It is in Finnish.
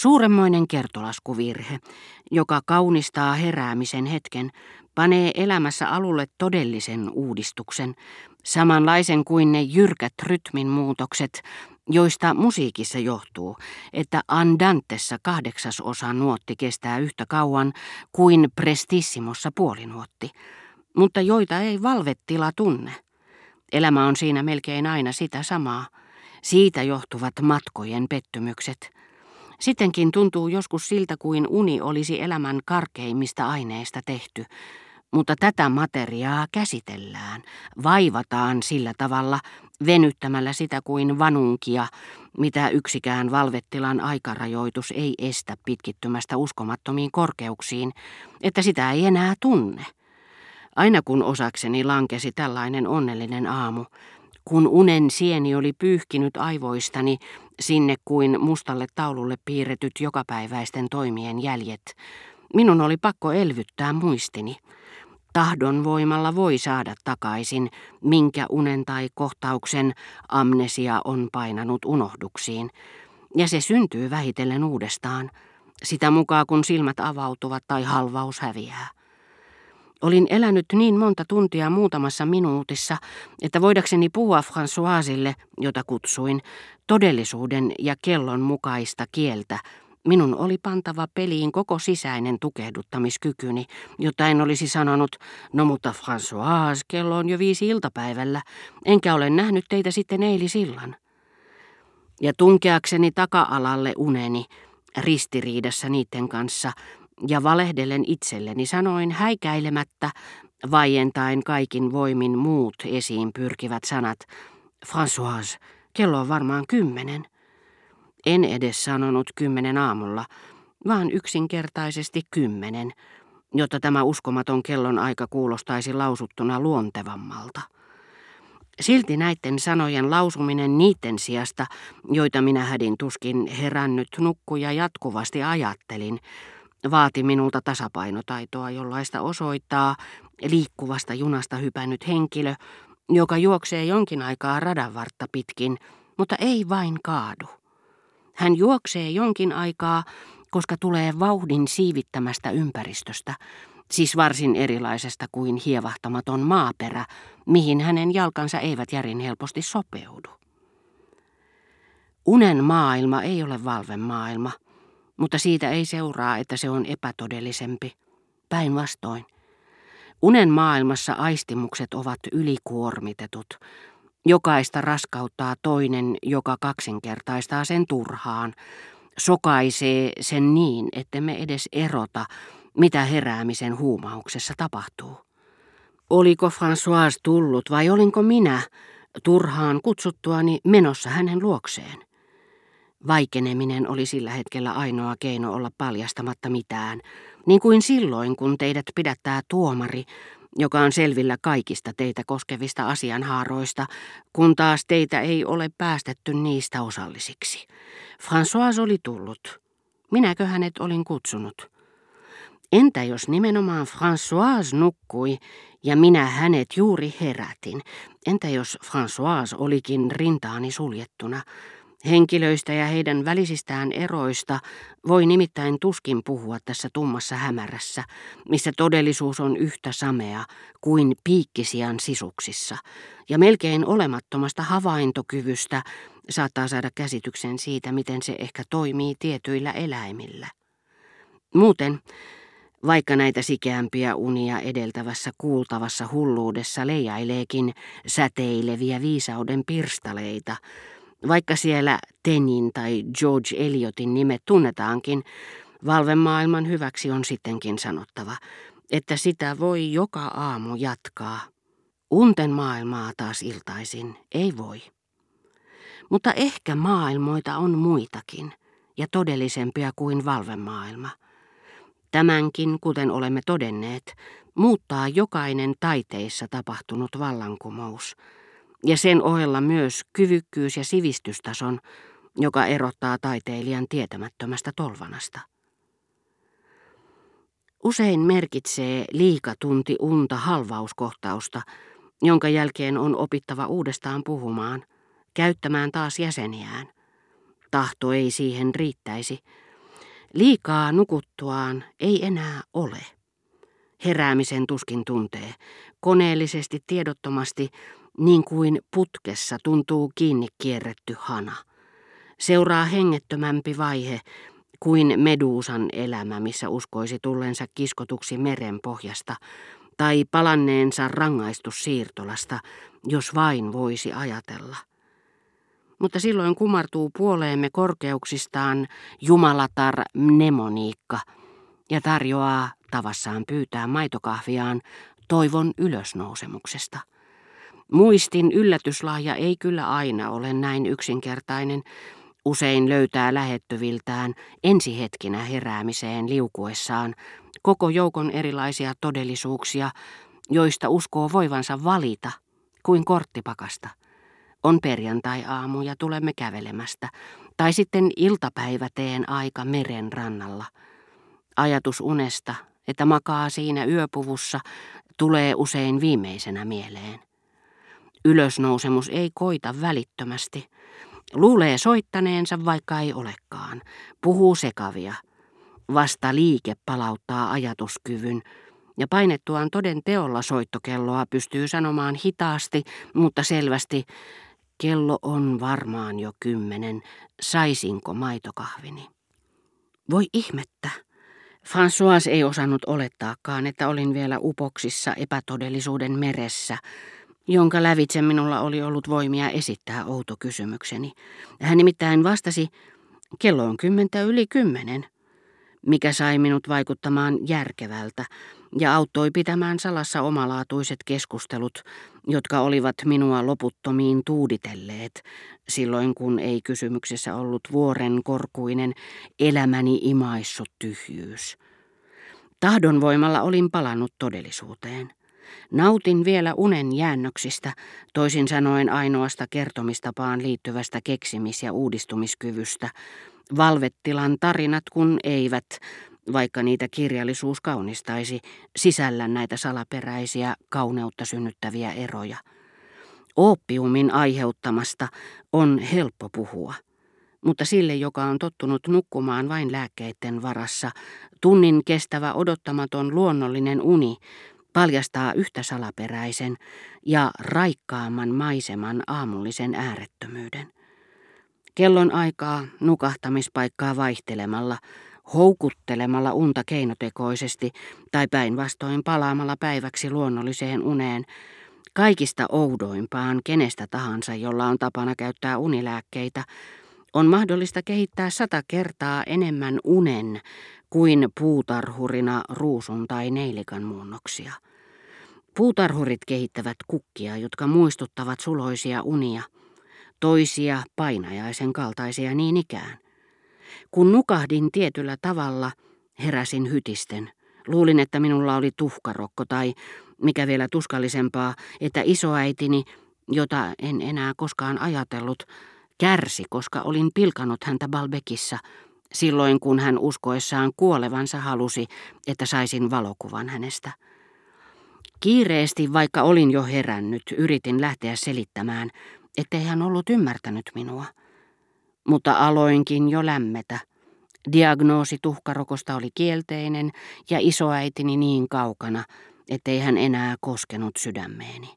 Suuremmoinen kertolaskuvirhe, joka kaunistaa heräämisen hetken, panee elämässä alulle todellisen uudistuksen, samanlaisen kuin ne jyrkät rytmin muutokset, joista musiikissa johtuu, että andantessa kahdeksasosa nuotti kestää yhtä kauan kuin prestissimossa puolinuotti, mutta joita ei valvettila tunne. Elämä on siinä melkein aina sitä samaa. Siitä johtuvat matkojen pettymykset. Sittenkin tuntuu joskus siltä kuin uni olisi elämän karkeimmista aineista tehty, mutta tätä materiaa käsitellään, vaivataan sillä tavalla, venyttämällä sitä kuin vanunkia, mitä yksikään valvettilan aikarajoitus ei estä pitkittymästä uskomattomiin korkeuksiin, että sitä ei enää tunne. Aina kun osakseni lankesi tällainen onnellinen aamu, kun unen sieni oli pyyhkinyt aivoistani sinne kuin mustalle taululle piirretyt jokapäiväisten toimien jäljet, minun oli pakko elvyttää muistini. Tahdon voimalla voi saada takaisin, minkä unen tai kohtauksen amnesia on painanut unohduksiin, ja se syntyy vähitellen uudestaan, sitä mukaan kun silmät avautuvat tai halvaus häviää. Olin elänyt niin monta tuntia muutamassa minuutissa, että voidakseni puhua Françoisille, jota kutsuin, todellisuuden ja kellon mukaista kieltä, minun oli pantava peliin koko sisäinen tukehduttamiskykyni, jotta en olisi sanonut, no mutta François, kello on jo viisi iltapäivällä, enkä ole nähnyt teitä sitten eilisillan. Ja tunkeakseni taka-alalle uneni, ristiriidassa niiden kanssa, ja valehdellen itselleni sanoin häikäilemättä, vaientain kaikin voimin muut esiin pyrkivät sanat, François, kello on varmaan kymmenen. En edes sanonut kymmenen aamulla, vaan yksinkertaisesti kymmenen, jotta tämä uskomaton kellon aika kuulostaisi lausuttuna luontevammalta. Silti näiden sanojen lausuminen niiden sijasta, joita minä hädin tuskin herännyt nukkuja jatkuvasti ajattelin, vaati minulta tasapainotaitoa, jollaista osoittaa liikkuvasta junasta hypännyt henkilö, joka juoksee jonkin aikaa radanvartta pitkin, mutta ei vain kaadu. Hän juoksee jonkin aikaa, koska tulee vauhdin siivittämästä ympäristöstä, siis varsin erilaisesta kuin hievahtamaton maaperä, mihin hänen jalkansa eivät järin helposti sopeudu. Unen maailma ei ole valven maailma, mutta siitä ei seuraa, että se on epätodellisempi. Päinvastoin. Unen maailmassa aistimukset ovat ylikuormitetut, Jokaista raskauttaa toinen, joka kaksinkertaistaa sen turhaan, sokaisee sen niin, että me edes erota, mitä heräämisen huumauksessa tapahtuu. Oliko François tullut vai olinko minä turhaan kutsuttuani menossa hänen luokseen? Vaikeneminen oli sillä hetkellä ainoa keino olla paljastamatta mitään, niin kuin silloin, kun teidät pidättää tuomari joka on selvillä kaikista teitä koskevista asianhaaroista, kun taas teitä ei ole päästetty niistä osallisiksi. François oli tullut. Minäkö hänet olin kutsunut? Entä jos nimenomaan François nukkui ja minä hänet juuri herätin? Entä jos François olikin rintaani suljettuna? Henkilöistä ja heidän välisistään eroista voi nimittäin tuskin puhua tässä tummassa hämärässä, missä todellisuus on yhtä samea kuin piikkisian sisuksissa, ja melkein olemattomasta havaintokyvystä saattaa saada käsityksen siitä, miten se ehkä toimii tietyillä eläimillä. Muuten, vaikka näitä sikeämpiä unia edeltävässä kuultavassa hulluudessa leijaileekin säteileviä viisauden pirstaleita, vaikka siellä Tenin tai George Eliotin nimet tunnetaankin, valvemaailman hyväksi on sittenkin sanottava, että sitä voi joka aamu jatkaa. Unten maailmaa taas iltaisin ei voi. Mutta ehkä maailmoita on muitakin ja todellisempia kuin valvemaailma. Tämänkin, kuten olemme todenneet, muuttaa jokainen taiteissa tapahtunut vallankumous – ja sen ohella myös kyvykkyys ja sivistystason, joka erottaa taiteilijan tietämättömästä tolvanasta. Usein merkitsee liikatunti unta halvauskohtausta, jonka jälkeen on opittava uudestaan puhumaan, käyttämään taas jäseniään. Tahto ei siihen riittäisi. Liikaa nukuttuaan ei enää ole. Heräämisen tuskin tuntee, koneellisesti tiedottomasti, niin kuin putkessa tuntuu kiinni kierretty hana. Seuraa hengettömämpi vaihe kuin meduusan elämä, missä uskoisi tullensa kiskotuksi meren pohjasta, tai palanneensa rangaistus siirtolasta, jos vain voisi ajatella. Mutta silloin kumartuu puoleemme korkeuksistaan jumalatar mnemoniikka ja tarjoaa tavassaan pyytää maitokahviaan toivon ylösnousemuksesta. Muistin yllätyslahja ei kyllä aina ole näin yksinkertainen, Usein löytää lähettyviltään ensihetkinä heräämiseen liukuessaan koko joukon erilaisia todellisuuksia, joista uskoo voivansa valita kuin korttipakasta. On perjantai-aamu ja tulemme kävelemästä, tai sitten iltapäiväteen aika meren rannalla. Ajatus unesta, että makaa siinä yöpuvussa, tulee usein viimeisenä mieleen. Ylösnousemus ei koita välittömästi – Luulee soittaneensa, vaikka ei olekaan. Puhuu sekavia. Vasta liike palauttaa ajatuskyvyn, ja painettuaan toden teolla soittokelloa pystyy sanomaan hitaasti, mutta selvästi, kello on varmaan jo kymmenen, saisinko maitokahvini. Voi ihmettä. François ei osannut olettaakaan, että olin vielä upoksissa epätodellisuuden meressä, jonka lävitse minulla oli ollut voimia esittää outo kysymykseni. Hän nimittäin vastasi, kello on kymmentä yli kymmenen, mikä sai minut vaikuttamaan järkevältä ja auttoi pitämään salassa omalaatuiset keskustelut, jotka olivat minua loputtomiin tuuditelleet, silloin kun ei kysymyksessä ollut vuoren korkuinen elämäni imaissut tyhjyys. Tahdonvoimalla olin palannut todellisuuteen. Nautin vielä unen jäännöksistä, toisin sanoen ainoasta kertomistapaan liittyvästä keksimis- ja uudistumiskyvystä. Valvettilan tarinat kun eivät, vaikka niitä kirjallisuus kaunistaisi, sisällä näitä salaperäisiä kauneutta synnyttäviä eroja. Oppiumin aiheuttamasta on helppo puhua mutta sille, joka on tottunut nukkumaan vain lääkkeiden varassa, tunnin kestävä odottamaton luonnollinen uni paljastaa yhtä salaperäisen ja raikkaamman maiseman aamullisen äärettömyyden. Kellon aikaa nukahtamispaikkaa vaihtelemalla, houkuttelemalla unta keinotekoisesti tai päinvastoin palaamalla päiväksi luonnolliseen uneen, kaikista oudoimpaan kenestä tahansa, jolla on tapana käyttää unilääkkeitä, mahdollista kehittää sata kertaa enemmän unen kuin puutarhurina ruusun tai neilikan muunnoksia. Puutarhurit kehittävät kukkia, jotka muistuttavat suloisia unia, toisia painajaisen kaltaisia niin ikään. Kun nukahdin tietyllä tavalla, heräsin hytisten. Luulin, että minulla oli tuhkarokko tai, mikä vielä tuskallisempaa, että isoäitini, jota en enää koskaan ajatellut, kärsi, koska olin pilkanut häntä Balbekissa, silloin kun hän uskoessaan kuolevansa halusi, että saisin valokuvan hänestä. Kiireesti, vaikka olin jo herännyt, yritin lähteä selittämään, ettei hän ollut ymmärtänyt minua. Mutta aloinkin jo lämmetä. Diagnoosi tuhkarokosta oli kielteinen ja isoäitini niin kaukana, ettei hän enää koskenut sydämeeni.